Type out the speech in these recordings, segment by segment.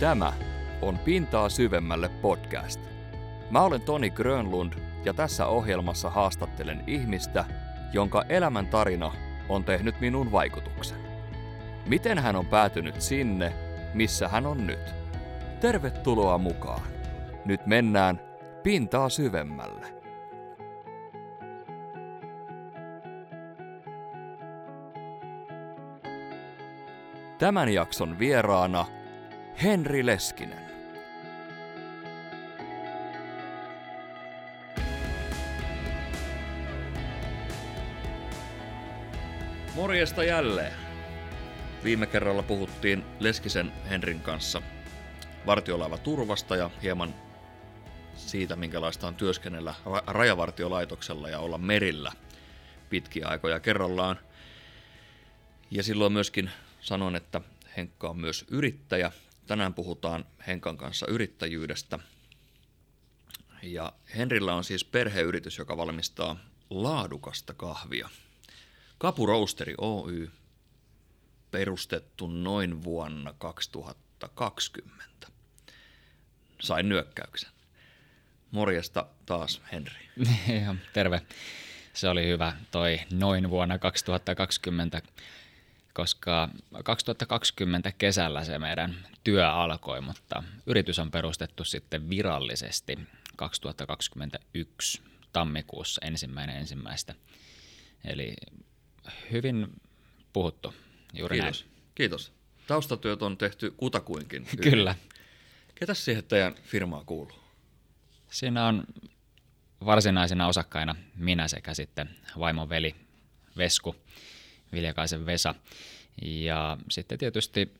Tämä on Pintaa syvemmälle podcast. Mä olen Toni Grönlund ja tässä ohjelmassa haastattelen ihmistä, jonka elämän tarina on tehnyt minun vaikutuksen. Miten hän on päätynyt sinne, missä hän on nyt? Tervetuloa mukaan. Nyt mennään pintaa syvemmälle. Tämän jakson vieraana Henri Leskinen. Morjesta jälleen. Viime kerralla puhuttiin Leskisen Henrin kanssa vartiolaiva turvasta ja hieman siitä, minkälaista on työskennellä rajavartiolaitoksella ja olla merillä pitkiä aikoja kerrallaan. Ja silloin myöskin sanon, että Henkka on myös yrittäjä. Tänään puhutaan Henkan kanssa yrittäjyydestä. Ja Henrillä on siis perheyritys, joka valmistaa laadukasta kahvia. Kapu Roasteri Oy, perustettu noin vuonna 2020. Sain nyökkäyksen. Morjesta taas, Henri. terve. Se oli hyvä toi noin vuonna 2020 koska 2020 kesällä se meidän työ alkoi, mutta yritys on perustettu sitten virallisesti 2021 tammikuussa ensimmäinen ensimmäistä. Eli hyvin puhuttu juuri Kiitos. näin. Kiitos. Taustatyöt on tehty kutakuinkin. Kyllä. Ketä siihen teidän firmaa kuuluu? Siinä on varsinaisena osakkaina minä sekä sitten vaimon veli Vesku Viljakaisen Vesa. Ja sitten tietysti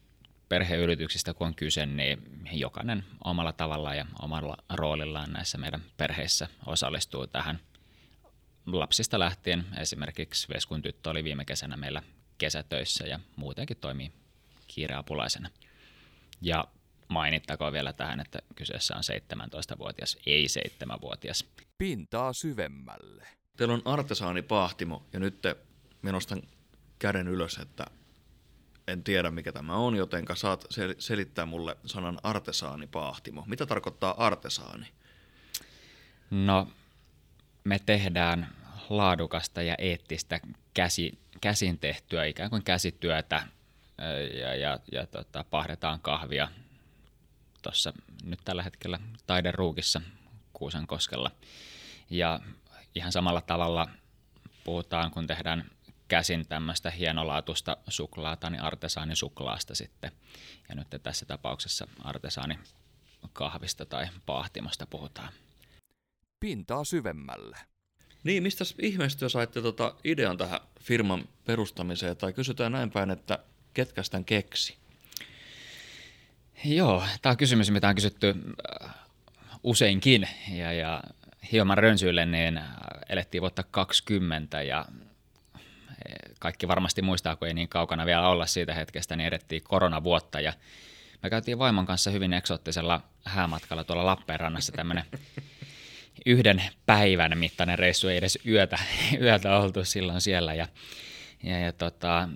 perheyrityksistä kun on kyse, niin jokainen omalla tavallaan ja omalla roolillaan näissä meidän perheissä osallistuu tähän lapsista lähtien. Esimerkiksi Veskun tyttö oli viime kesänä meillä kesätöissä ja muutenkin toimii kiireapulaisena. Ja mainittakoon vielä tähän, että kyseessä on 17-vuotias, ei 7-vuotias. Pintaa syvemmälle. Teillä on artesaanipahtimo ja nyt te, nostan käden ylös, että en tiedä mikä tämä on, joten saat selittää mulle sanan artesaanipahtimo. Mitä tarkoittaa artesaani? No, me tehdään laadukasta ja eettistä käsi, käsin tehtyä, ikään kuin käsityötä ja, ja, ja tota, pahdetaan kahvia tuossa nyt tällä hetkellä taideruukissa Kuusankoskella. Ja ihan samalla tavalla puhutaan, kun tehdään käsin tämmöistä hienolaatuista suklaata, niin artesaanisuklaasta sitten. Ja nyt tässä tapauksessa artesaani kahvista tai paahtimasta puhutaan. Pintaa syvemmälle. Niin, mistä ihmeestä saitte tota idean tähän firman perustamiseen, tai kysytään näin päin, että ketkä sitä keksi? Joo, tämä on kysymys, mitä on kysytty äh, useinkin, ja, ja hieman rönsyille, niin elettiin vuotta 20 ja kaikki varmasti muistaa, kun ei niin kaukana vielä olla siitä hetkestä, niin edettiin koronavuotta ja me käytiin vaimon kanssa hyvin eksoottisella häämatkalla tuolla Lappeenrannassa tämmöinen yhden päivän mittainen reissu, ei edes yötä, yötä oltu silloin siellä ja, ja, ja tota,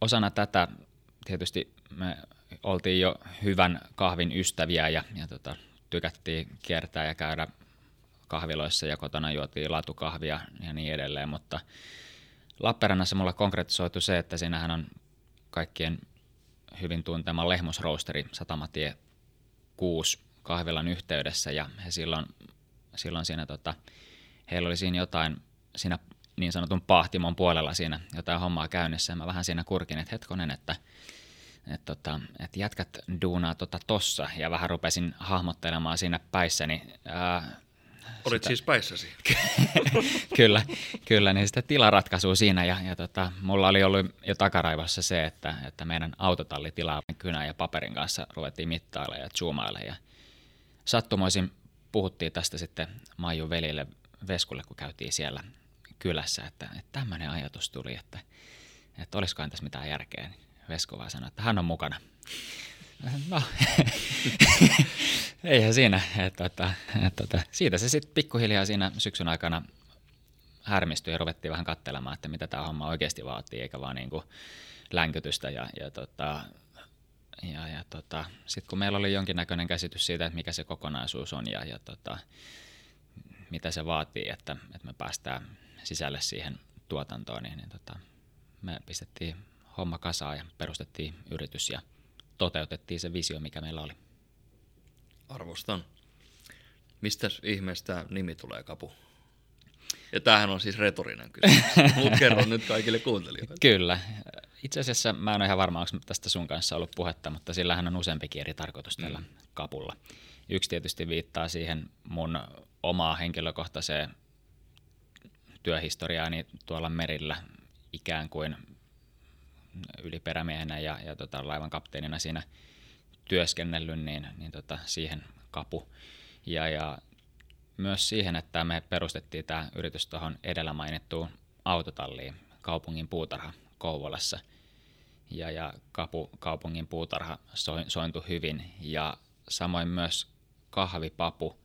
osana tätä tietysti me oltiin jo hyvän kahvin ystäviä ja, ja tota, tykättiin kiertää ja käydä kahviloissa ja kotona juotiin latukahvia ja niin edelleen, mutta Lappeenrannassa mulla konkretisoitu se, että siinähän on kaikkien hyvin tuntema lehmusroosteri Satamatie 6 kahvilan yhteydessä ja he silloin, silloin siinä tota, heillä oli siinä jotain siinä niin sanotun pahtimon puolella siinä jotain hommaa käynnissä ja mä vähän siinä kurkin, että hetkonen, että et tota, et jätkät duunaa tota tossa ja vähän rupesin hahmottelemaan siinä päissäni. Ää, Olit sitä, siis päissäsi. kyllä, kyllä, niin sitä tilaratkaisua siinä ja, ja tota, mulla oli ollut jo takaraivossa se, että, että meidän autotallitilaa kynän ja paperin kanssa ruvettiin mittailla ja zoomailla ja sattumoisin puhuttiin tästä sitten Maijun velille Veskulle, kun käytiin siellä kylässä, että, että tämmöinen ajatus tuli, että, että olisikohan tässä mitään järkeä. Vesku vaan sanoi, että hän on mukana. No, eihän siinä. Että, että, että, että, siitä se sitten pikkuhiljaa siinä syksyn aikana härmistyi ja ruvettiin vähän katselemaan, että mitä tämä homma oikeasti vaatii, eikä vaan niin kuin länkytystä. Ja, ja tota, ja, ja tota, sitten kun meillä oli jonkinnäköinen käsitys siitä, että mikä se kokonaisuus on ja, ja tota, mitä se vaatii, että, että me päästään sisälle siihen tuotantoon, niin, niin tota, me pistettiin homma kasaan ja perustettiin yritys ja toteutettiin se visio, mikä meillä oli. Arvostan. Mistä ihmeestä nimi tulee kapu? Ja tämähän on siis retorinen kysymys, mutta kerron nyt kaikille kuuntelijoille. Kyllä. Itse asiassa mä en ole ihan varma, onko tästä sun kanssa ollut puhetta, mutta sillähän on useampikin eri tarkoitus tällä mm. kapulla. Yksi tietysti viittaa siihen mun omaa henkilökohtaiseen työhistoriaani tuolla merillä ikään kuin yliperämiehenä ja, ja tota, laivan kapteenina siinä työskennellyt, niin, niin tota, siihen kapu. Ja, ja myös siihen, että me perustettiin tämä yritys tuohon edellä mainittuun autotalliin, kaupungin puutarha Kouvolassa. Ja, ja kapu, kaupungin puutarha sointui hyvin ja samoin myös kahvipapu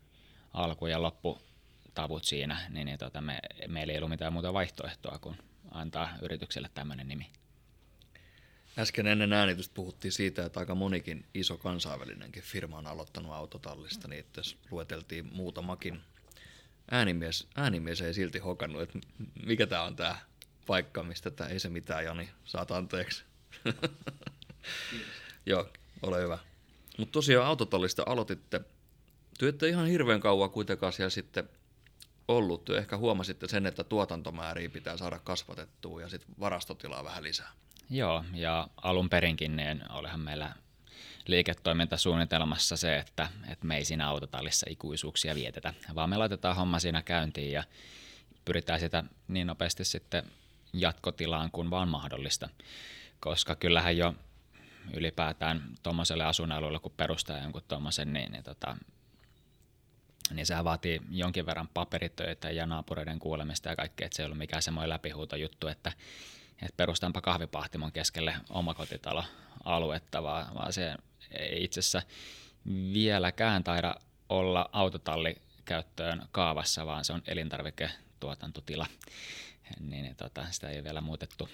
alku- ja lopputavut siinä, niin, niin tota, me, meillä ei ollut mitään muuta vaihtoehtoa kuin antaa yritykselle tämmöinen nimi. Äsken ennen äänitystä puhuttiin siitä, että aika monikin iso kansainvälinenkin firma on aloittanut autotallista, niin että jos lueteltiin muutamakin äänimies, äänimies ei silti hokannut, että mikä tämä on tämä paikka, mistä tämä ei se mitään, Joni, saat anteeksi. Joo, ole hyvä. Mutta tosiaan autotallista aloititte, te ette ihan hirveän kauan kuitenkaan siellä sitten ollut. Te ehkä huomasitte sen, että tuotantomääriä pitää saada kasvatettua ja sitten varastotilaa vähän lisää. Joo, ja alun perinkin niin olihan meillä liiketoimintasuunnitelmassa se, että, että me ei siinä autotallissa ikuisuuksia vietetä, vaan me laitetaan homma siinä käyntiin ja pyritään sitä niin nopeasti sitten jatkotilaan kuin vaan mahdollista. Koska kyllähän jo ylipäätään tuommoiselle asuinalueelle, kun perustaa jonkun tuommoisen, niin, niin, tota, niin sehän vaatii jonkin verran paperitöitä ja naapureiden kuulemista ja kaikkea, että se ei ollut mikään semmoinen läpihuuto juttu, että että perustanpa kahvipahtimon keskelle omakotitaloaluetta, vaan, vaan se ei itse asiassa vieläkään taida olla autotallikäyttöön kaavassa, vaan se on elintarviketuotantotila. Niin, niin tota, sitä ei ole vielä muutettu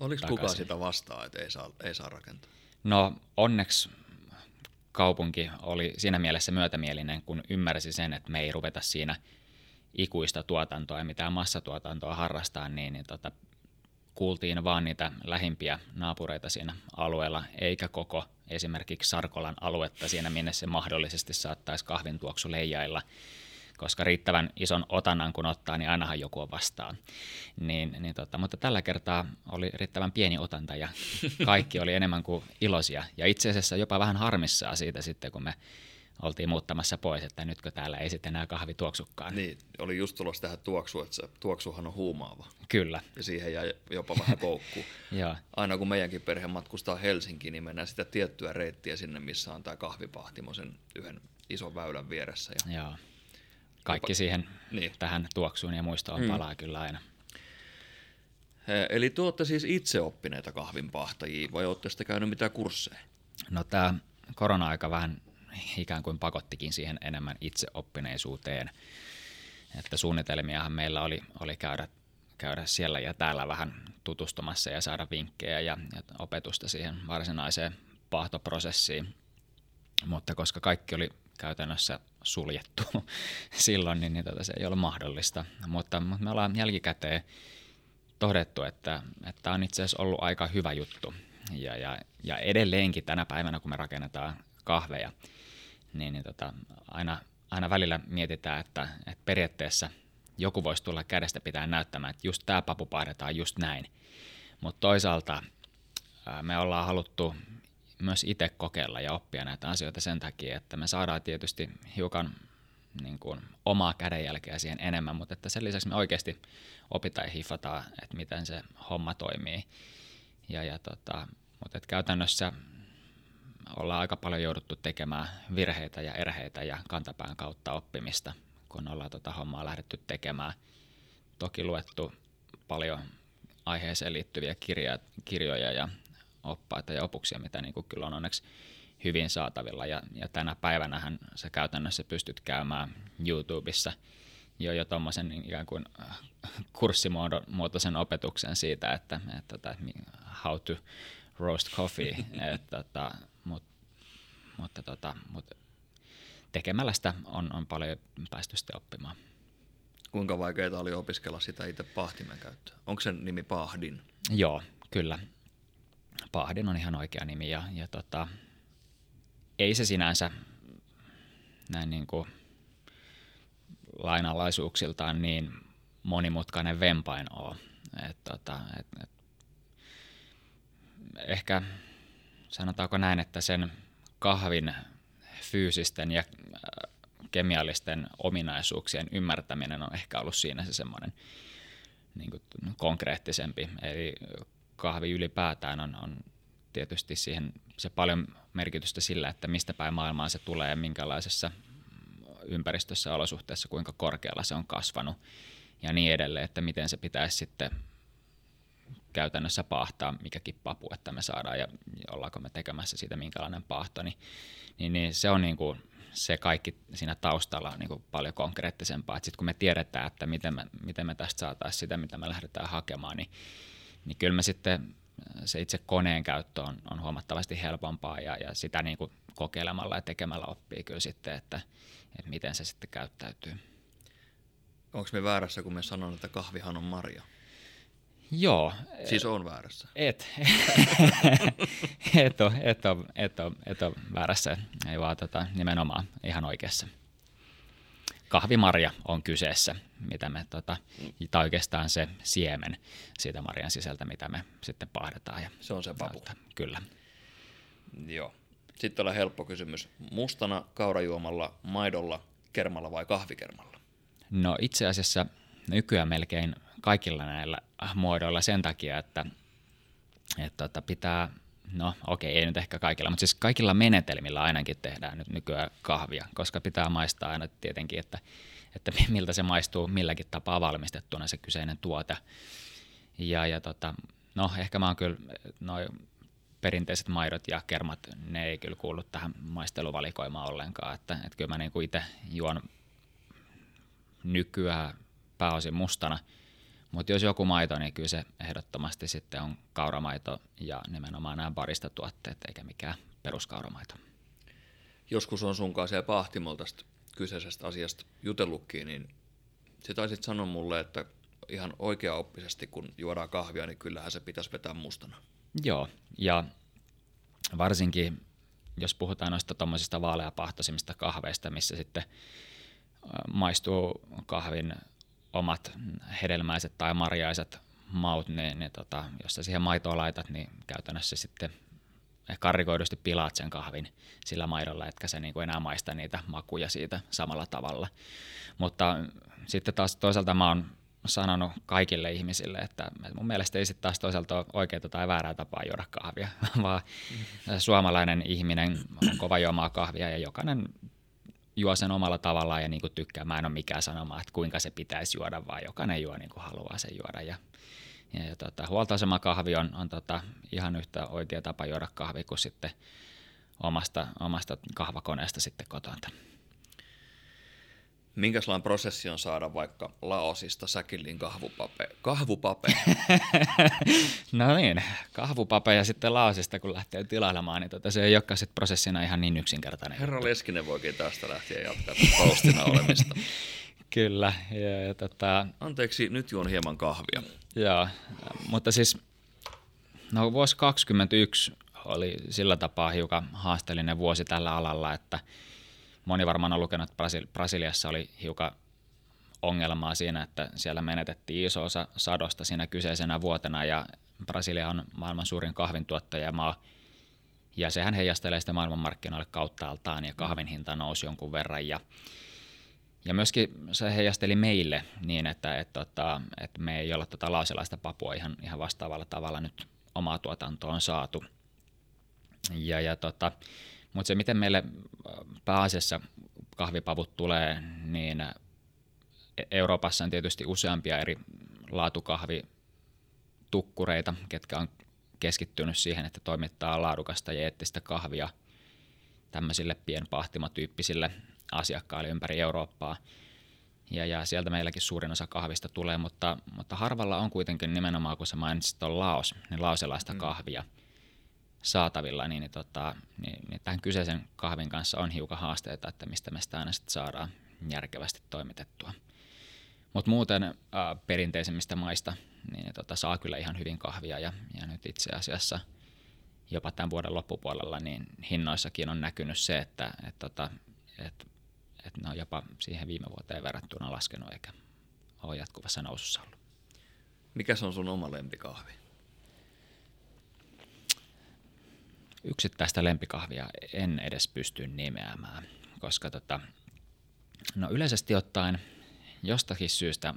Oliko kukaan sitä vastaa, että ei saa, ei saa rakentaa? No onneksi kaupunki oli siinä mielessä myötämielinen, kun ymmärsi sen, että me ei ruveta siinä ikuista tuotantoa ja mitään massatuotantoa harrastaa, niin, niin tota, kuultiin vaan niitä lähimpiä naapureita siinä alueella, eikä koko esimerkiksi Sarkolan aluetta siinä, minne se mahdollisesti saattaisi kahvin tuoksu leijailla, koska riittävän ison otannan kun ottaa, niin ainahan joku on vastaan. Niin, niin tota, mutta tällä kertaa oli riittävän pieni otanta ja kaikki oli enemmän kuin iloisia. Ja itse asiassa jopa vähän harmissaan siitä sitten, kun me oltiin muuttamassa pois, että nytkö täällä ei sitten enää kahvi tuoksukkaan. Niin, oli just tulossa tähän tuoksu, että se tuoksuhan on huumaava. Kyllä. Ja siihen jäi jopa vähän koukkuun. Aina kun meidänkin perhe matkustaa Helsinkiin, niin mennään sitä tiettyä reittiä sinne, missä on tämä kahvipahtimo sen yhden ison väylän vieressä. Ja Joo. Kaikki jopa, siihen niin. tähän tuoksuun ja muistoon hmm. palaa kyllä aina. Eli tuotte siis itse oppineita kahvinpahtajia vai olette sitten käynyt mitään kursseja? No tämä korona-aika vähän ikään kuin pakottikin siihen enemmän itseoppineisuuteen. Että suunnitelmiahan meillä oli, oli käydä, käydä siellä ja täällä vähän tutustumassa ja saada vinkkejä ja, ja opetusta siihen varsinaiseen pahtoprosessiin. Mutta koska kaikki oli käytännössä suljettu silloin, niin, niin tota, se ei ole mahdollista. Mutta, mutta me ollaan jälkikäteen todettu, että, että on itse asiassa ollut aika hyvä juttu. Ja, ja, ja edelleenkin tänä päivänä, kun me rakennetaan kahveja, niin, niin tota, aina, aina välillä mietitään, että, että periaatteessa joku voisi tulla kädestä pitää näyttämään, että just tämä papu paidetaan just näin. Mutta toisaalta me ollaan haluttu myös itse kokeilla ja oppia näitä asioita sen takia, että me saadaan tietysti hiukan niin kuin, omaa kädenjälkeä siihen enemmän, mutta että sen lisäksi me oikeasti opitaan ja hiffataan, että miten se homma toimii. Ja, ja tota, mutta että käytännössä ollaan aika paljon jouduttu tekemään virheitä ja erheitä ja kantapään kautta oppimista, kun ollaan tota hommaa lähdetty tekemään. Toki luettu paljon aiheeseen liittyviä kirja, kirjoja ja oppaita ja opuksia, mitä niin kuin kyllä on onneksi hyvin saatavilla. Ja, ja tänä päivänähän sä käytännössä pystyt käymään YouTubessa jo jo tuommoisen ikään kuin kurssimuotoisen opetuksen siitä, että, että, että how to roast coffee. että, että, mutta mutta, tota, mutta tekemällä sitä on, on paljon päästy sitten oppimaan. Kuinka vaikeaa oli opiskella sitä itse pahtimen käyttöä? Onko sen nimi Pahdin? Joo, kyllä. Pahdin on ihan oikea nimi ja, ja tota, ei se sinänsä näin niin kuin lainalaisuuksiltaan niin monimutkainen vempain ole. Et, tota, et, et, ehkä sanotaanko näin, että sen kahvin fyysisten ja äh, kemiallisten ominaisuuksien ymmärtäminen on ehkä ollut siinä se semmoinen niin kuin konkreettisempi. Eli kahvi ylipäätään on, on tietysti siihen se paljon merkitystä sillä, että mistä päin maailmaa se tulee ja minkälaisessa ympäristössä olosuhteessa, kuinka korkealla se on kasvanut ja niin edelleen, että miten se pitäisi sitten käytännössä paahtaa mikäkin papu, että me saadaan ja ollaanko me tekemässä siitä minkälainen paahto, niin, niin, niin se on niin kuin se kaikki siinä taustalla on niin kuin paljon konkreettisempaa. Sitten kun me tiedetään, että miten me, miten me tästä saataisiin sitä, mitä me lähdetään hakemaan, niin, niin kyllä me sitten se itse koneen käyttö on, on huomattavasti helpompaa ja, ja sitä niin kuin kokeilemalla ja tekemällä oppii kyllä sitten, että, että miten se sitten käyttäytyy. Onko me väärässä, kun me sanon, että kahvihan on marja? Joo. Siis on väärässä. Et. et, ole, et, ole, et, ole, et ole väärässä, ei vaan tota, nimenomaan ihan oikeassa. Kahvimarja on kyseessä, mitä me, tota, tai oikeastaan se siemen siitä marjan sisältä, mitä me sitten pahdetaan. Ja se on se papu. Kyllä. Joo. Sitten on helppo kysymys. Mustana, kaurajuomalla, maidolla, kermalla vai kahvikermalla? No itse asiassa nykyään melkein kaikilla näillä muodoilla sen takia, että, että, että pitää, no okei, ei nyt ehkä kaikilla, mutta siis kaikilla menetelmillä ainakin tehdään nyt nykyään kahvia, koska pitää maistaa aina tietenkin, että, että miltä se maistuu milläkin tapaa valmistettuna se kyseinen tuote. Ja, ja tota, no ehkä mä oon kyllä noin perinteiset maidot ja kermat, ne ei kyllä kuulu tähän maisteluvalikoimaan ollenkaan, että, että kyllä mä niin itse juon nykyään pääosin mustana – mutta jos joku maito, niin kyllä se ehdottomasti sitten on kauramaito ja nimenomaan nämä baristatuotteet, eikä mikään peruskauramaito. Joskus on sun kanssa pahtimolta tästä kyseisestä asiasta jutellutkin, niin sä taisit sanoa mulle, että ihan oikeaoppisesti kun juodaan kahvia, niin kyllähän se pitäisi vetää mustana. Joo, ja varsinkin jos puhutaan noista tuommoisista vaaleapahtosimmista kahveista, missä sitten maistuu kahvin omat hedelmäiset tai marjaiset maut, niin, niin tota, jos sä siihen maitoa laitat, niin käytännössä sitten karrikoidusti pilaat sen kahvin sillä maidolla, etkä sä niin kuin enää maista niitä makuja siitä samalla tavalla. Mutta sitten taas toisaalta mä oon sanonut kaikille ihmisille, että mun mielestä ei sitten taas toisaalta ole oikeaa tai väärää tapaa juoda kahvia, vaan mm-hmm. suomalainen ihminen on kova juomaa kahvia ja jokainen juo sen omalla tavallaan ja niin kuin tykkää. Mä en ole mikään sanomaan, että kuinka se pitäisi juoda, vaan jokainen juo niin kuin haluaa sen juoda. Ja, ja, ja tota, huoltoasema kahvi on, on tota, ihan yhtä oikea tapa juoda kahvi kuin sitten omasta, omasta kahvakoneesta sitten kotona. Minkälainen prosessi on saada vaikka Laosista säkillin kahvupape? kahvupape? no niin, kahvupape ja sitten Laosista kun lähtee tilailemaan, niin tota, se ei olekaan sitten prosessina ihan niin yksinkertainen. Herra Leskinen voikin tästä lähteä jatkaa postina olemista. Kyllä. Ja, ja, tota... Anteeksi, nyt juon hieman kahvia. Joo, mutta siis no, vuosi 2021 oli sillä tapaa hiukan haasteellinen vuosi tällä alalla, että – moni varmaan on lukenut, että Brasil- Brasiliassa oli hiukan ongelmaa siinä, että siellä menetettiin iso osa sadosta siinä kyseisenä vuotena ja Brasilia on maailman suurin kahvintuottajamaa ja sehän heijastelee sitä maailmanmarkkinoille kauttaaltaan ja kahvin hinta nousi jonkun verran ja ja myöskin se heijasteli meille niin, että, että, että, että me ei olla tuota laasilaista papua ihan, ihan vastaavalla tavalla nyt omaa tuotantoa on saatu. Ja, ja tota, mutta se, miten meille äh, pääasiassa kahvipavut tulee, niin äh, Euroopassa on tietysti useampia eri laatukahvitukkureita, ketkä on keskittynyt siihen, että toimittaa laadukasta ja eettistä kahvia tämmöisille pienpahtimatyyppisille asiakkaille ympäri Eurooppaa. Ja, ja sieltä meilläkin suurin osa kahvista tulee, mutta, mutta harvalla on kuitenkin nimenomaan, kun sä mainitsit tuon Laos, niin laoselaista mm. kahvia – saatavilla, niin, niin, tota, niin, niin tähän kyseisen kahvin kanssa on hiukan haasteita, että mistä me sitä aina sitten saadaan järkevästi toimitettua. Mutta muuten ää, perinteisemmistä maista niin, niin tota, saa kyllä ihan hyvin kahvia ja, ja nyt itse asiassa jopa tämän vuoden loppupuolella niin hinnoissakin on näkynyt se, että et, tota, et, et ne on jopa siihen viime vuoteen verrattuna laskenut eikä ole jatkuvassa nousussa ollut. Mikä se on sun oma lempikahvi? Yksittäistä lempikahvia en edes pysty nimeämään, koska tota, no yleisesti ottaen jostakin syystä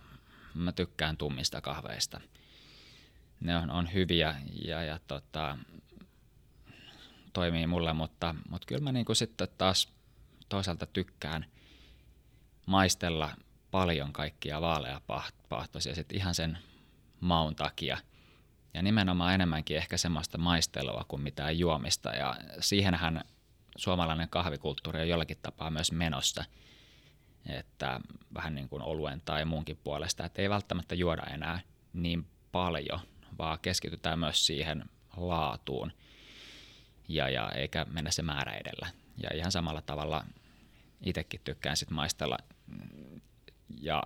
mä tykkään tummista kahveista. Ne on, on hyviä ja, ja tota, toimii mulle, mutta, mutta kyllä mä niinku sitten taas toisaalta tykkään maistella paljon kaikkia vaaleapahtoisia sit ihan sen maun takia. Ja nimenomaan enemmänkin ehkä semmoista maistelua kuin mitään juomista. Ja siihenhän suomalainen kahvikulttuuri on jollakin tapaa myös menossa. Että vähän niin kuin oluen tai muunkin puolesta, että ei välttämättä juoda enää niin paljon, vaan keskitytään myös siihen laatuun ja, ja eikä mennä se määrä edellä. Ja ihan samalla tavalla itsekin tykkään sit maistella ja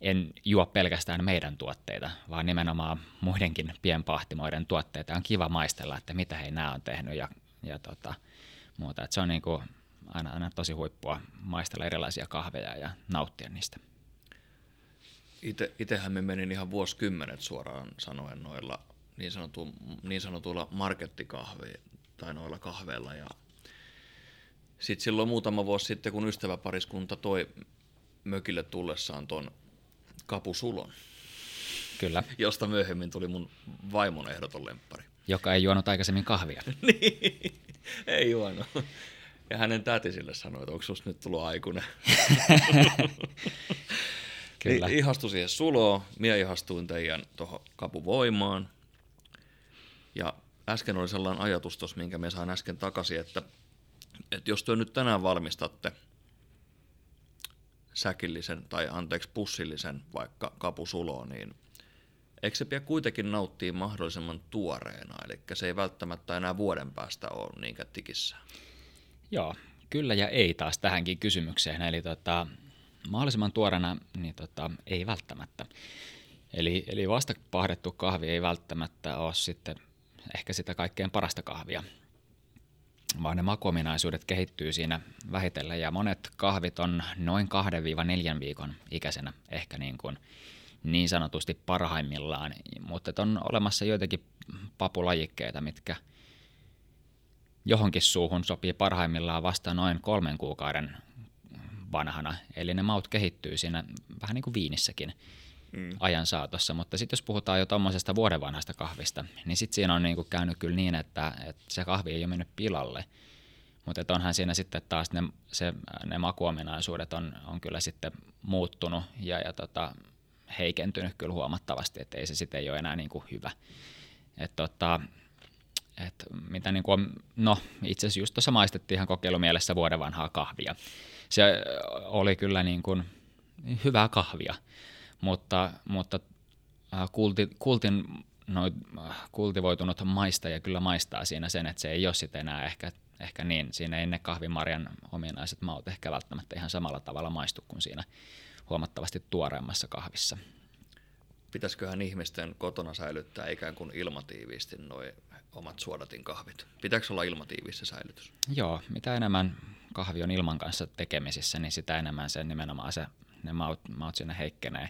en juo pelkästään meidän tuotteita, vaan nimenomaan muidenkin pienpahtimoiden tuotteita. On kiva maistella, että mitä he nämä on tehnyt ja, ja tota, muuta. Et se on niin kuin aina, aina tosi huippua maistella erilaisia kahveja ja nauttia niistä. Ite, itehän me menin ihan vuosikymmenet suoraan sanoen noilla niin, sanotu, niin sanotuilla markettikahveilla tai noilla kahveilla. Ja sitten silloin muutama vuosi sitten, kun ystäväpariskunta toi mökille tullessaan ton kapusulon. Kyllä. Josta myöhemmin tuli mun vaimon ehdoton lemppari. Joka ei juonut aikaisemmin kahvia. niin, ei juonut. Ja hänen tätisille sanoi, että onko susta nyt tullut aikuinen. Kyllä. Niin, ihastui siihen suloon, minä ihastuin teidän tuohon kapuvoimaan. Ja äsken oli sellainen ajatus tuossa, minkä me saan äsken takaisin, että, että jos te nyt tänään valmistatte – säkillisen tai anteeksi pussillisen vaikka kapusuloon, niin eikö se pidä kuitenkin nauttia mahdollisimman tuoreena, eli se ei välttämättä enää vuoden päästä ole niinkään tikissä? Joo, kyllä ja ei taas tähänkin kysymykseen, eli tota, mahdollisimman tuoreena niin tota, ei välttämättä. Eli, eli vasta pahdettu kahvi ei välttämättä ole sitten ehkä sitä kaikkein parasta kahvia vaan ne makuominaisuudet kehittyy siinä vähitellen. Ja monet kahvit on noin 2-4 viikon ikäisenä ehkä niin, kuin niin sanotusti parhaimmillaan, mutta on olemassa joitakin papulajikkeita, mitkä johonkin suuhun sopii parhaimmillaan vasta noin kolmen kuukauden vanhana, eli ne maut kehittyy siinä vähän niin kuin viinissäkin mm. ajan saatossa, mutta sitten jos puhutaan jo tuommoisesta vuoden vanhasta kahvista, niin sitten siinä on niinku käynyt kyllä niin, että, että se kahvi ei ole mennyt pilalle, mutta onhan siinä sitten taas ne, se, ne makuominaisuudet on, on kyllä sitten muuttunut ja, ja tota, heikentynyt kyllä huomattavasti, että ei se sitten ole enää niin kuin hyvä. Et tota, et mitä niin kuin, no itse asiassa just tuossa maistettiin ihan kokeilumielessä vuoden vanhaa kahvia. Se oli kyllä niin kuin hyvää kahvia, mutta, mutta äh, kulti, kultin noin äh, kultivoitunut maistaja kyllä maistaa siinä sen, että se ei ole sitten enää ehkä, ehkä niin, siinä ei ne kahvimarjan ominaiset maut ehkä välttämättä ihan samalla tavalla maistu kuin siinä huomattavasti tuoreemmassa kahvissa. Pitäisiköhän ihmisten kotona säilyttää ikään kuin ilmatiiviisti nuo omat suodatin kahvit? Pitääkö olla ilmatiivissä säilytys? Joo, mitä enemmän kahvi on ilman kanssa tekemisissä, niin sitä enemmän se nimenomaan se ne maut, maut sinne heikkenee.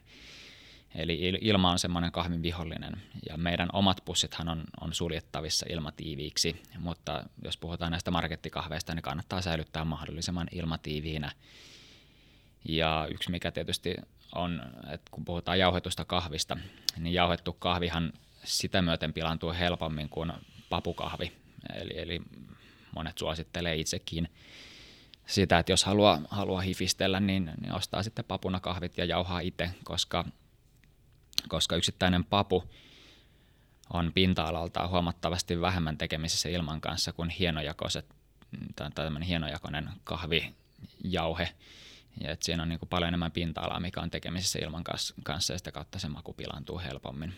Eli ilma on semmoinen kahvin vihollinen ja meidän omat pussithan on, on suljettavissa ilmatiiviiksi, mutta jos puhutaan näistä markettikahveista, niin kannattaa säilyttää mahdollisimman ilmatiiviinä. Ja yksi mikä tietysti on, että kun puhutaan jauhetusta kahvista, niin jauhettu kahvihan sitä myöten pilantuu helpommin kuin papukahvi. Eli, eli monet suosittelee itsekin sitä, että jos haluaa, haluaa hifistellä, niin, niin ostaa sitten papuna kahvit ja jauhaa itse, koska, koska yksittäinen papu on pinta-alaltaan huomattavasti vähemmän tekemisissä ilman kanssa kuin hienojakoiset, tai tämmöinen hienojakoinen kahvijauhe. Ja että siinä on niin kuin paljon enemmän pinta-alaa, mikä on tekemisissä ilman kanssa, ja sitä kautta se maku pilaantuu helpommin.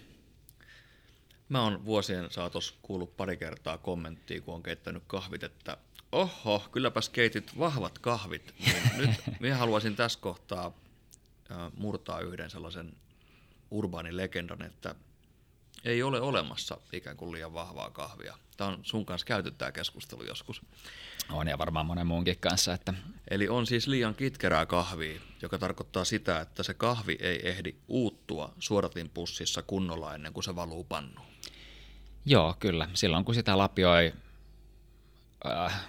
Mä oon vuosien saatossa kuullut pari kertaa kommenttia, kun on keittänyt kahvit, että oho, kylläpäs keitit vahvat kahvit. Niin nyt minä haluaisin tässä kohtaa murtaa yhden sellaisen urbaanin legendan, että ei ole olemassa ikään kuin liian vahvaa kahvia. Tämä on sun kanssa käyty tämä keskustelu joskus. On ja varmaan monen muunkin kanssa. Että... Eli on siis liian kitkerää kahvia, joka tarkoittaa sitä, että se kahvi ei ehdi uuttua suodatinpussissa kunnolla ennen kuin se valuu pannuun. Joo, kyllä. Silloin kun sitä lapioi äh,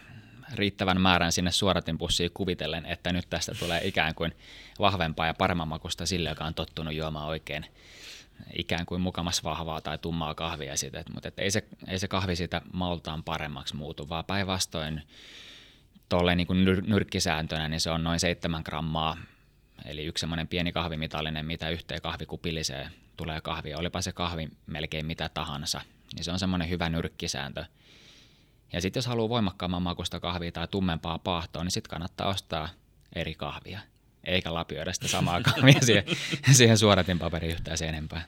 riittävän määrän sinne suodatinpussiin kuvitellen, että nyt tästä tulee ikään kuin vahvempaa ja paremman makusta sille, joka on tottunut juomaan oikein ikään kuin mukamas vahvaa tai tummaa kahvia siitä, mutta et ei, se, ei se kahvi siitä maltaan paremmaksi muutu, vaan päinvastoin tuolle niin nyr- nyrkkisääntönä, niin se on noin 7 grammaa, eli yksi semmoinen pieni kahvimitallinen, mitä yhteen kahvikupilliseen tulee kahvia, olipa se kahvi melkein mitä tahansa, niin se on semmoinen hyvä nyrkkisääntö. Ja sitten jos haluaa voimakkaamman makusta kahvia tai tummempaa paahtoa, niin sitten kannattaa ostaa eri kahvia eikä lapioida sitä samaa kahvia siihen, siihen suoratin paperi yhtään sen enempää.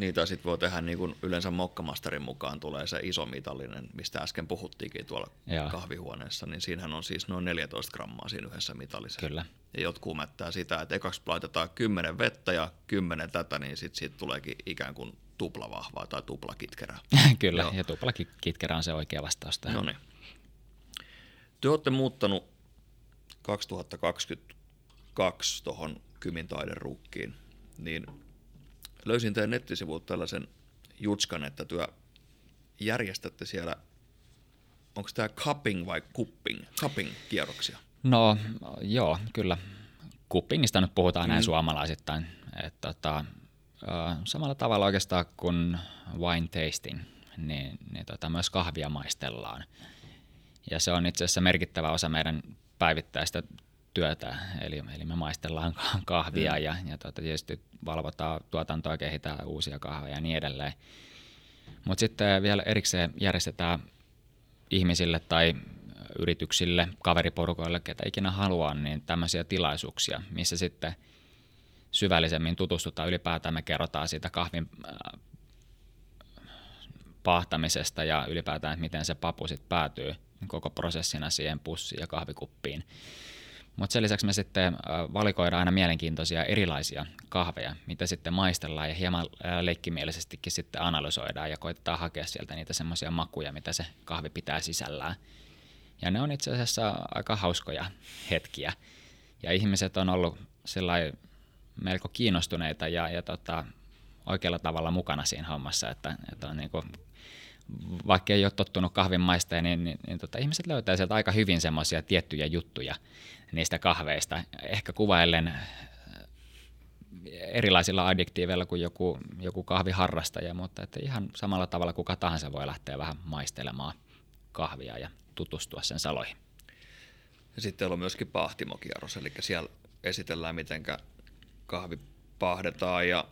Niin, tai sitten voi tehdä niin kuin yleensä mokkamasterin mukaan tulee se iso mitallinen, mistä äsken puhuttiinkin tuolla Joo. kahvihuoneessa, niin siinähän on siis noin 14 grammaa siinä yhdessä mitallisessa. Kyllä. Ja jotkut mättää sitä, että ekaksi laitetaan 10 vettä ja 10 tätä, niin sitten siitä tuleekin ikään kuin tupla vahvaa tai tupla kitkerää. Kyllä, Joo. ja tupla kitkerä on se oikea vastaus tähän. No niin. Te olette muuttanut 2020 kaksi tuohon Kymin taiderukkiin, niin löysin teidän nettisivulta tällaisen jutskan, että työ järjestätte siellä, onko tämä cupping vai cupping, cupping kierroksia? No joo, kyllä. Cuppingista nyt puhutaan mm. näin suomalaisittain. että tota, samalla tavalla oikeastaan kuin wine tasting, niin, niin tota, myös kahvia maistellaan. Ja se on itse asiassa merkittävä osa meidän päivittäistä työtä, eli, eli me maistellaan kahvia mm. ja, ja tuota, tietysti valvotaan tuotantoa, kehitetään uusia kahveja ja niin edelleen. Mutta sitten vielä erikseen järjestetään ihmisille tai yrityksille, kaveriporukoille, ketä ikinä haluaa, niin tämmöisiä tilaisuuksia, missä sitten syvällisemmin tutustutaan. Ylipäätään me kerrotaan siitä kahvin äh, pahtamisesta ja ylipäätään, että miten se papu sitten päätyy koko prosessina siihen pussiin ja kahvikuppiin. Mutta sen lisäksi me sitten valikoidaan aina mielenkiintoisia erilaisia kahveja, mitä sitten maistellaan ja hieman leikkimielisestikin sitten analysoidaan ja koitetaan hakea sieltä niitä semmoisia makuja, mitä se kahvi pitää sisällään. Ja ne on itse asiassa aika hauskoja hetkiä. Ja ihmiset on ollut melko kiinnostuneita ja, ja tota, oikealla tavalla mukana siinä hommassa, että, että on niin kuin, vaikka ei ole tottunut kahvin maisteen, niin, niin, niin tota, ihmiset löytää sieltä aika hyvin semmoisia tiettyjä juttuja, niistä kahveista. Ehkä kuvaillen äh, erilaisilla addiktiiveilla kuin joku, joku kahviharrastaja, mutta että ihan samalla tavalla kuka tahansa voi lähteä vähän maistelemaan kahvia ja tutustua sen saloihin. Ja sitten on myöskin pahtimokierros, eli siellä esitellään, miten kahvi pahdetaan ja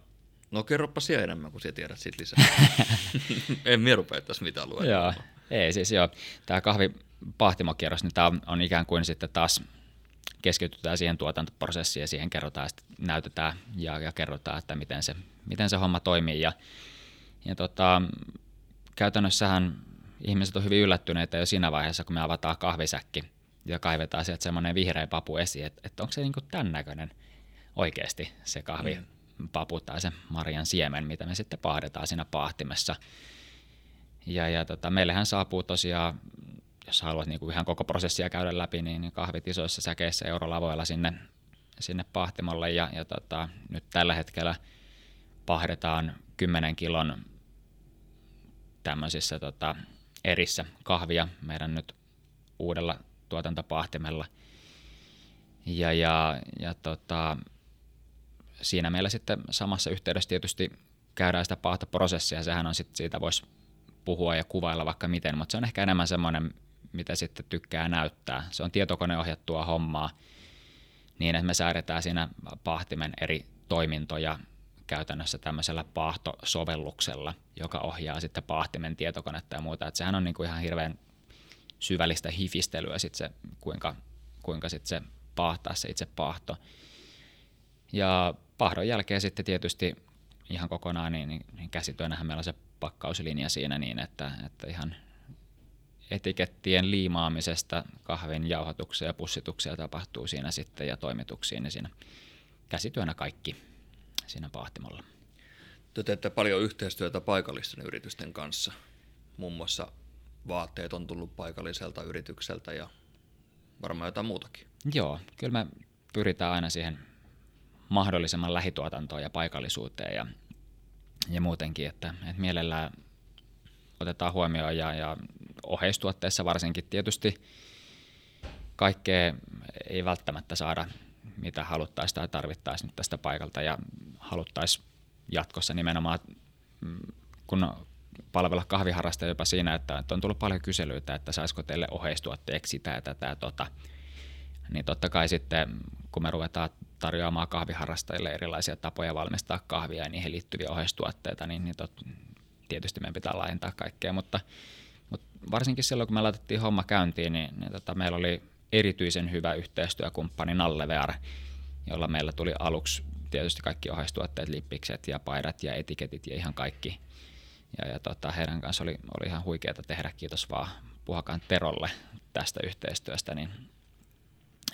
No kerropa siellä enemmän, kun sinä tiedät siitä lisää. en minä rupea tässä mitään luemaan. Joo, ei siis joo. Tämä kahvi pahtimokierros, niin tämä on ikään kuin sitten taas keskitytään siihen tuotantoprosessiin ja siihen kerrotaan, sitten näytetään ja, ja kerrotaan, että miten se, miten se homma toimii. Ja, ja tota, käytännössähän ihmiset on hyvin yllättyneitä jo siinä vaiheessa, kun me avataan kahvisäkki ja kaivetaan sieltä semmoinen vihreä papu esiin, että, että onko se niin tämän näköinen oikeasti se kahvi. Mm tai se marjan siemen, mitä me sitten pahdetaan siinä paahtimessa. Ja, ja tota, meillähän saapuu tosiaan jos haluat niin kuin ihan koko prosessia käydä läpi, niin kahvit isoissa säkeissä eurolavoilla sinne, sinne pahtimolle. Ja, ja tota, nyt tällä hetkellä pahdetaan 10 kilon tämmöisissä tota, erissä kahvia meidän nyt uudella tuotantopahtimella. Ja, ja, ja tota, siinä meillä sitten samassa yhteydessä tietysti käydään sitä pahtoprosessia. Sehän on sitten, siitä voisi puhua ja kuvailla vaikka miten, mutta se on ehkä enemmän semmoinen mitä sitten tykkää näyttää. Se on tietokoneohjattua hommaa niin, että me säädetään siinä pahtimen eri toimintoja käytännössä tämmöisellä paahtosovelluksella, joka ohjaa sitten pahtimen tietokonetta ja muuta. Että sehän on niin kuin ihan hirveän syvällistä hifistelyä sit se, kuinka, kuinka sit se paahtaa se itse paahto. Ja pahdon jälkeen sitten tietysti ihan kokonaan, niin, niin käsityönähän meillä on se pakkauslinja siinä niin, että, että ihan etikettien liimaamisesta kahvin jauhotuksia ja pussituksia tapahtuu siinä sitten ja toimituksiin, niin siinä käsityönä kaikki siinä pahtimolla. Te teette paljon yhteistyötä paikallisten yritysten kanssa. Muun muassa vaatteet on tullut paikalliselta yritykseltä ja varmaan jotain muutakin. Joo, kyllä me pyritään aina siihen mahdollisimman lähituotantoon ja paikallisuuteen ja, ja muutenkin, että, että mielellään otetaan huomioon ja, ja oheistuotteessa varsinkin. Tietysti kaikkea ei välttämättä saada mitä haluttaisiin tai tarvittaisiin nyt tästä paikalta. Ja haluttaisiin jatkossa nimenomaan, mm, kun palvella kahviharrastajia jopa siinä, että on tullut paljon kyselyitä, että saisiko teille oheistuotteeksi sitä ja tätä tota, niin totta kai sitten kun me ruvetaan tarjoamaan kahviharrastajille erilaisia tapoja valmistaa kahvia ja niihin liittyviä oheistuotteita, niin, niin tot, tietysti meidän pitää laajentaa kaikkea, mutta varsinkin silloin kun me laitettiin homma käyntiin, niin, niin tota, meillä oli erityisen hyvä yhteistyökumppani Nallevear, jolla meillä tuli aluksi tietysti kaikki ohjeistuotteet, lippikset ja paidat ja etiketit ja ihan kaikki. Ja, ja tota, heidän kanssa oli, oli ihan huikeaa tehdä, kiitos vaan Puhakan Terolle tästä yhteistyöstä, niin,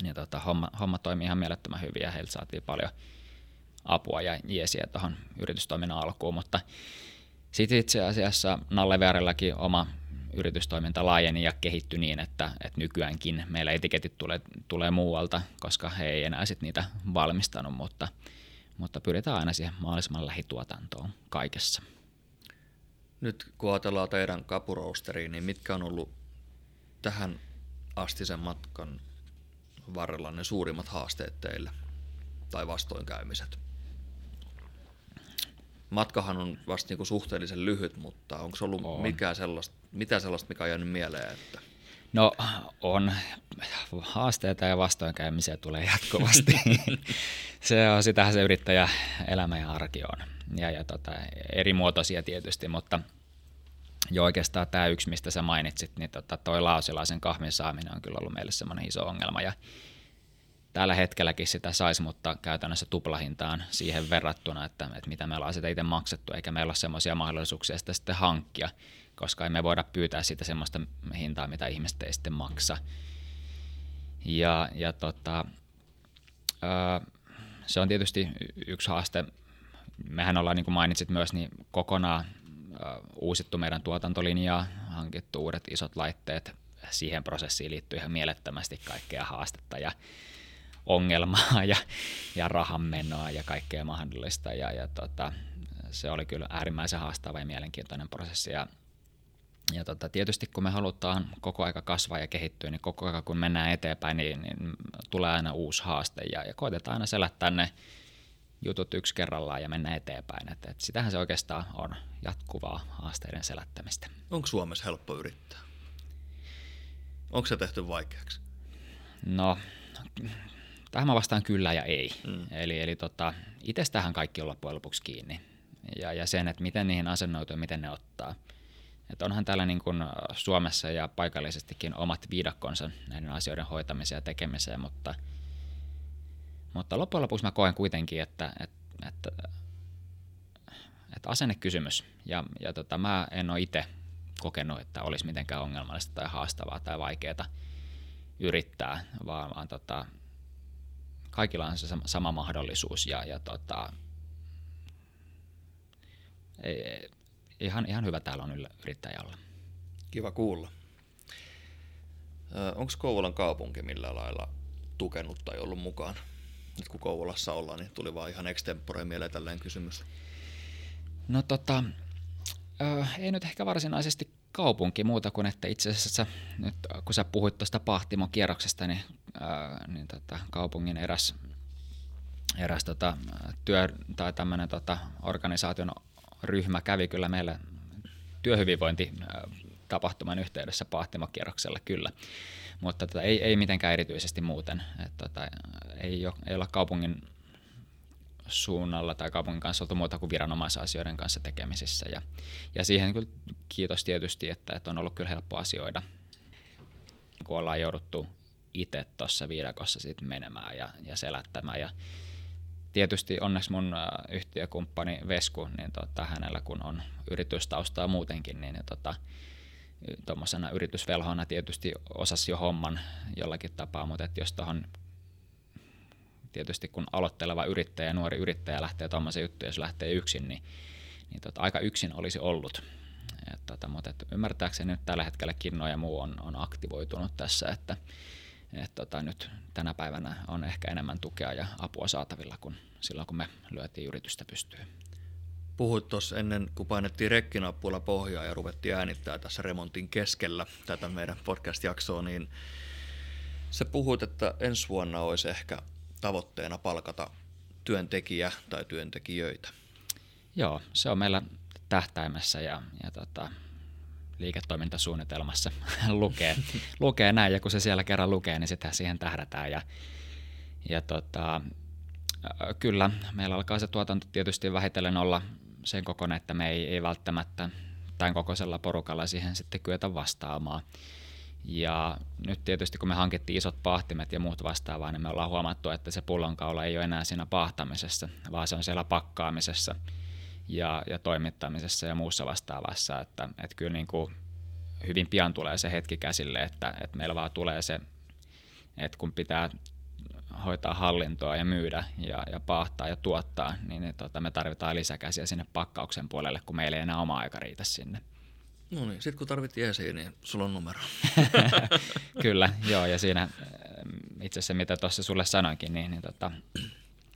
niin tota, homma, homma toimi ihan mielettömän hyvin ja heiltä saatiin paljon apua ja jeesiä tuohon yritystoiminnan alkuun, mutta sitten itse asiassa Nallevearellakin oma yritystoiminta laajeni ja kehittyi niin, että, että nykyäänkin meillä etiketit tulee, tulee muualta, koska he ei enää sit niitä valmistanut, mutta, mutta pyritään aina siihen mahdollisimman lähituotantoon kaikessa. Nyt kun ajatellaan teidän kapuroosteriin, niin mitkä on ollut tähän asti sen matkan varrella ne suurimmat haasteet teille tai vastoinkäymiset? Matkahan on vasta niin kuin suhteellisen lyhyt, mutta onko ollut on. mikä sellaista, mitä sellaista, mikä on jäänyt mieleen? Että... No on. Haasteita ja vastoinkäymisiä tulee jatkuvasti. se on sitähän se yrittäjä elämä ja arki on. Ja, ja tota, eri muotoisia tietysti, mutta jo oikeastaan tämä yksi, mistä sä mainitsit, niin tota, toi laosilaisen kahvin saaminen on kyllä ollut meille semmoinen iso ongelma. Ja tällä hetkelläkin sitä saisi, mutta käytännössä tuplahintaan siihen verrattuna, että, että mitä me ollaan sitä itse maksettu, eikä meillä ole semmoisia mahdollisuuksia sitä sitten hankkia, koska emme voida pyytää sitä semmoista hintaa, mitä ihmiset ei sitten maksa. Ja, ja tota, se on tietysti yksi haaste. Mehän ollaan, niin kuin mainitsit myös, niin kokonaan uusittu meidän tuotantolinjaa, hankittu uudet isot laitteet. Siihen prosessiin liittyy ihan mielettömästi kaikkea haastetta ja ongelmaa ja, ja rahanmenoa ja kaikkea mahdollista. Ja, ja tota, se oli kyllä äärimmäisen haastava ja mielenkiintoinen prosessi. Ja, ja tota, tietysti kun me halutaan koko aika kasvaa ja kehittyä, niin koko aika kun mennään eteenpäin, niin, niin tulee aina uusi haaste ja, ja koitetaan aina selättää ne jutut yksi kerrallaan ja mennä eteenpäin. Et, et sitähän se oikeastaan on jatkuvaa haasteiden selättämistä. Onko Suomessa helppo yrittää? Onko se tehty vaikeaksi? No, Tähän mä vastaan kyllä ja ei. Mm. Eli, eli tota, itsestähän kaikki on loppujen lopuksi kiinni. Ja, ja sen, että miten niihin asennoituu ja miten ne ottaa. Et onhan täällä niin kuin Suomessa ja paikallisestikin omat viidakkonsa näiden asioiden hoitamiseen ja tekemiseen, mutta, mutta loppujen lopuksi mä koen kuitenkin, että, että, että, että asennekysymys. Ja, ja tota, mä en ole itse kokenut, että olisi mitenkään ongelmallista tai haastavaa tai vaikeaa yrittää, vaan, vaan tota, kaikilla on se sama mahdollisuus ja, ja tota, ei, ihan, ihan hyvä täällä on yrittäjällä. Kiva kuulla. Onko Kouvolan kaupunki millä lailla tukenut tai ollut mukaan? Nyt kun Kouvolassa ollaan, niin tuli vaan ihan extempore mieleen tällainen kysymys. No tota, ei nyt ehkä varsinaisesti kaupunki muuta kuin, että itse asiassa nyt kun sä puhuit tuosta Pahtimon-kierroksesta, niin, ää, niin tota, kaupungin eräs, eräs tota, työ tai tämmöinen tota, organisaation ryhmä kävi kyllä meillä työhyvinvointi tapahtuman yhteydessä Pahtimokierroksella kyllä, mutta tota, ei, ei mitenkään erityisesti muuten. Et, tota, ei, ole, ei olla kaupungin suunnalla tai kaupungin kanssa oltu muuta kuin viranomaisasioiden kanssa tekemisissä. Ja, ja siihen kyllä kiitos tietysti, että, että on ollut kyllä helppo asioida, kun ollaan jouduttu itse tuossa viidakossa sit menemään ja, ja selättämään. Ja tietysti onneksi mun yhtiökumppani Vesku, niin tota, hänellä kun on yritystaustaa muutenkin, niin tota, tuommoisena yritysvelhona tietysti osasi jo homman jollakin tapaa, mutta että jos tuohon tietysti kun aloitteleva yrittäjä, nuori yrittäjä lähtee tuommoisen juttuun, jos lähtee yksin, niin, niin tota, aika yksin olisi ollut. Et, tota, mutta et ymmärtääkseni nyt tällä hetkellä Kinno ja muu on, on aktivoitunut tässä, että et, tota, nyt tänä päivänä on ehkä enemmän tukea ja apua saatavilla kuin silloin, kun me lyötiin yritystä pystyyn. Puhuit tuossa ennen, kun painettiin rekkinappuilla pohjaa ja ruvettiin äänittää tässä remontin keskellä tätä meidän podcast-jaksoa, niin sä puhuit, että ensi vuonna olisi ehkä tavoitteena palkata työntekijä tai työntekijöitä. Joo, se on meillä tähtäimessä ja, ja tota, liiketoimintasuunnitelmassa lukee, lukee näin, ja kun se siellä kerran lukee, niin sitä siihen tähdätään. Ja, ja tota, kyllä, meillä alkaa se tuotanto tietysti vähitellen olla sen kokoinen, että me ei, ei välttämättä tämän kokoisella porukalla siihen sitten kyetä vastaamaan. Ja nyt tietysti kun me hankittiin isot pahtimet ja muut vastaavaa, niin me ollaan huomattu, että se pullonkaula ei ole enää siinä pahtamisessa, vaan se on siellä pakkaamisessa ja, ja toimittamisessa ja muussa vastaavassa. Että, että kyllä niin kuin hyvin pian tulee se hetki käsille, että, että meillä vaan tulee se, että kun pitää hoitaa hallintoa ja myydä ja, ja pahtaa ja tuottaa, niin, niin tota, me tarvitaan lisäkäsiä sinne pakkauksen puolelle, kun meillä ei enää oma aika riitä sinne. No niin, sitten kun tarvit jeesiä, niin sulla on numero. Kyllä, joo, ja siinä itse asiassa mitä tuossa sulle sanoinkin, niin, niin tota,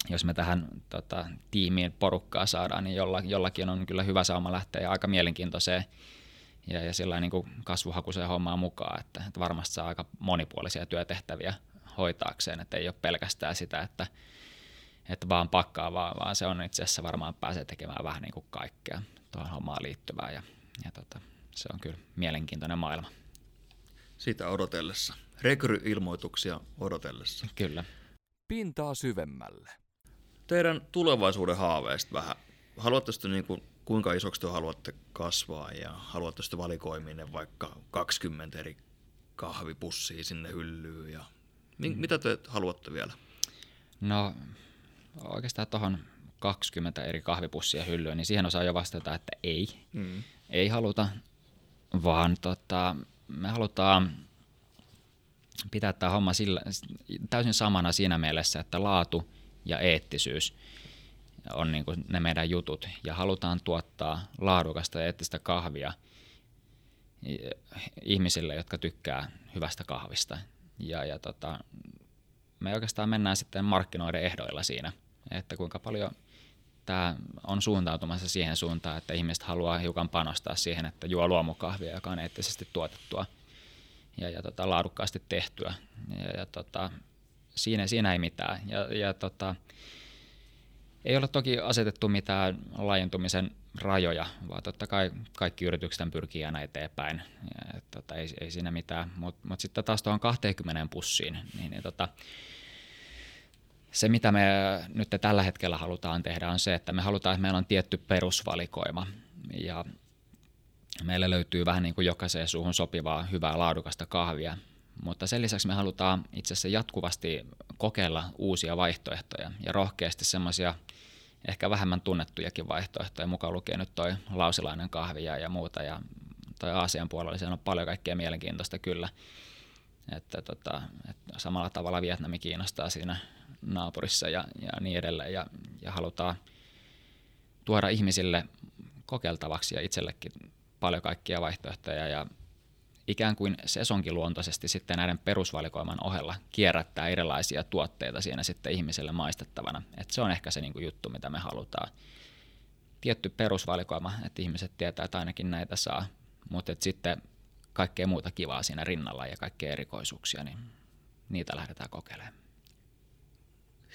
jos me tähän tota, tiimiin porukkaa saadaan, niin jolla, jollakin on kyllä hyvä sauma lähteä ja aika mielenkiintoiseen ja, ja sillä niin kasvuhakuiseen hommaan mukaan, että, että varmasti saa aika monipuolisia työtehtäviä hoitaakseen, että ei ole pelkästään sitä, että, että vaan pakkaa, vaan, vaan se on itse asiassa varmaan pääsee tekemään vähän niin kuin kaikkea tuohon hommaan liittyvää ja, ja tota, se on kyllä mielenkiintoinen maailma. Sitä odotellessa. Rekry-ilmoituksia odotellessa. Kyllä. Pintaa syvemmälle. Teidän tulevaisuuden haaveista vähän. Haluatteko niin kuin, kuinka isoksi te haluatte kasvaa ja haluatteko valikoiminen vaikka 20 eri kahvipussia sinne hyllyyn ja mm. mitä te haluatte vielä? No oikeastaan tuohon 20 eri kahvipussia hyllyä, niin siihen osaa jo vastata, että ei. Mm. Ei haluta, vaan tota, me halutaan pitää tämä homma sillä, täysin samana siinä mielessä, että laatu ja eettisyys on niin kuin ne meidän jutut. Ja halutaan tuottaa laadukasta ja eettistä kahvia ihmisille, jotka tykkää hyvästä kahvista. Ja, ja tota, me oikeastaan mennään sitten markkinoiden ehdoilla siinä, että kuinka paljon tämä on suuntautumassa siihen suuntaan, että ihmiset haluaa hiukan panostaa siihen, että juo luomukahvia, joka on eettisesti tuotettua ja, ja tota, laadukkaasti tehtyä. Ja, ja tota, siinä, siinä ei mitään. Ja, ja tota, ei ole toki asetettu mitään laajentumisen rajoja, vaan totta kai kaikki yritykset pyrkii aina eteenpäin. Ja, tota, ei, ei siinä mitään. Mutta mut sitten taas tuohon 20 pussiin, niin, niin tota, se, mitä me nyt tällä hetkellä halutaan tehdä, on se, että me halutaan, että meillä on tietty perusvalikoima. Ja meillä löytyy vähän niin kuin jokaiseen suuhun sopivaa, hyvää, laadukasta kahvia. Mutta sen lisäksi me halutaan itse asiassa jatkuvasti kokeilla uusia vaihtoehtoja ja rohkeasti semmoisia ehkä vähemmän tunnettujakin vaihtoehtoja, mukaan lukee nyt toi lausilainen kahvi ja muuta. Ja toi Aasian puolella siellä on paljon kaikkea mielenkiintoista kyllä. Että tota, että samalla tavalla Vietnami kiinnostaa siinä naapurissa ja, ja niin edelleen. Ja, ja halutaan tuoda ihmisille kokeiltavaksi ja itsellekin paljon kaikkia vaihtoehtoja ja ikään kuin sesonkiluontoisesti sitten näiden perusvalikoiman ohella kierrättää erilaisia tuotteita siinä sitten ihmiselle maistettavana. Et se on ehkä se niinku juttu, mitä me halutaan. Tietty perusvalikoima, että ihmiset tietää, että ainakin näitä saa, mutta sitten kaikkea muuta kivaa siinä rinnalla ja kaikkea erikoisuuksia, niin niitä lähdetään kokeilemaan.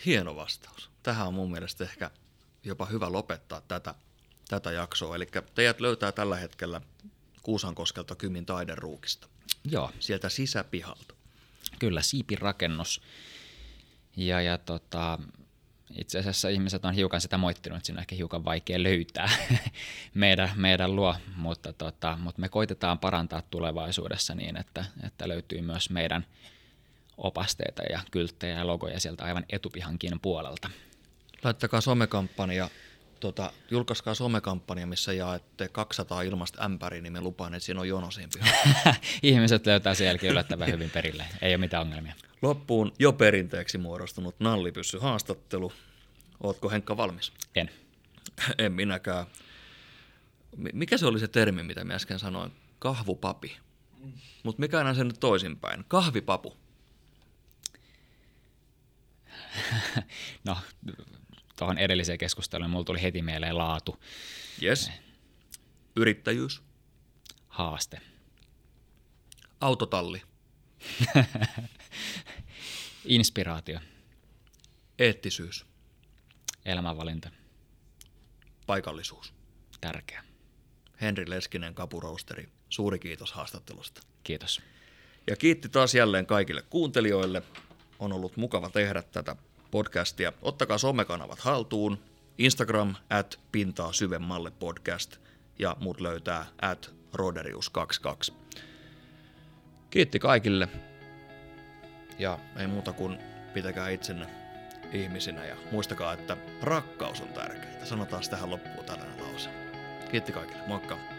Hieno vastaus. Tähän on mun mielestä ehkä jopa hyvä lopettaa tätä, tätä jaksoa. Eli teidät löytää tällä hetkellä Kuusankoskelta Kymin taideruukista. Joo. Sieltä sisäpihalta. Kyllä, siipirakennus. Ja, ja tota, itse asiassa ihmiset on hiukan sitä moittinut, että siinä on ehkä hiukan vaikea löytää meidän, meidän luo, mutta, tota, mutta me koitetaan parantaa tulevaisuudessa niin, että, että löytyy myös meidän opasteita ja kylttejä ja logoja sieltä aivan etupihankin puolelta. Laittakaa somekampanja, tota, julkaiskaa somekampanja, missä jaette 200 ilmasta ämpäriä, niin me lupaan, että siinä on jono siinä. Ihmiset löytää sen jälkeen yllättävän hyvin perille. Ei ole mitään ongelmia. Loppuun jo perinteeksi muodostunut nallipyssy haastattelu. Ootko Henkka valmis? En. En minäkään. Mi- Mikä se oli se termi, mitä mä äsken sanoin? Kahvupapi. Mutta mikä on se nyt toisinpäin? Kahvipapu. No, tuohon edelliseen keskusteluun mulla tuli heti mieleen laatu, Yes. Yrittäjyys. haaste, Autotalli. inspiraatio, Eettisyys. elämänvalinta, Paikallisuus. tärkeä. Henri Leskinen, kapuroosteri. Suuri kiitos haastattelusta. Kiitos. Ja kiitti taas jälleen kaikille kuuntelijoille. On ollut mukava tehdä tätä podcastia. Ottakaa somekanavat haltuun. Instagram at pintaa syvemmalle podcast ja mut löytää at roderius22. Kiitti kaikille ja ei muuta kuin pitäkää itsenne ihmisinä ja muistakaa, että rakkaus on tärkeää. Sanotaan tähän loppuun tällainen lause. Kiitti kaikille, moikka!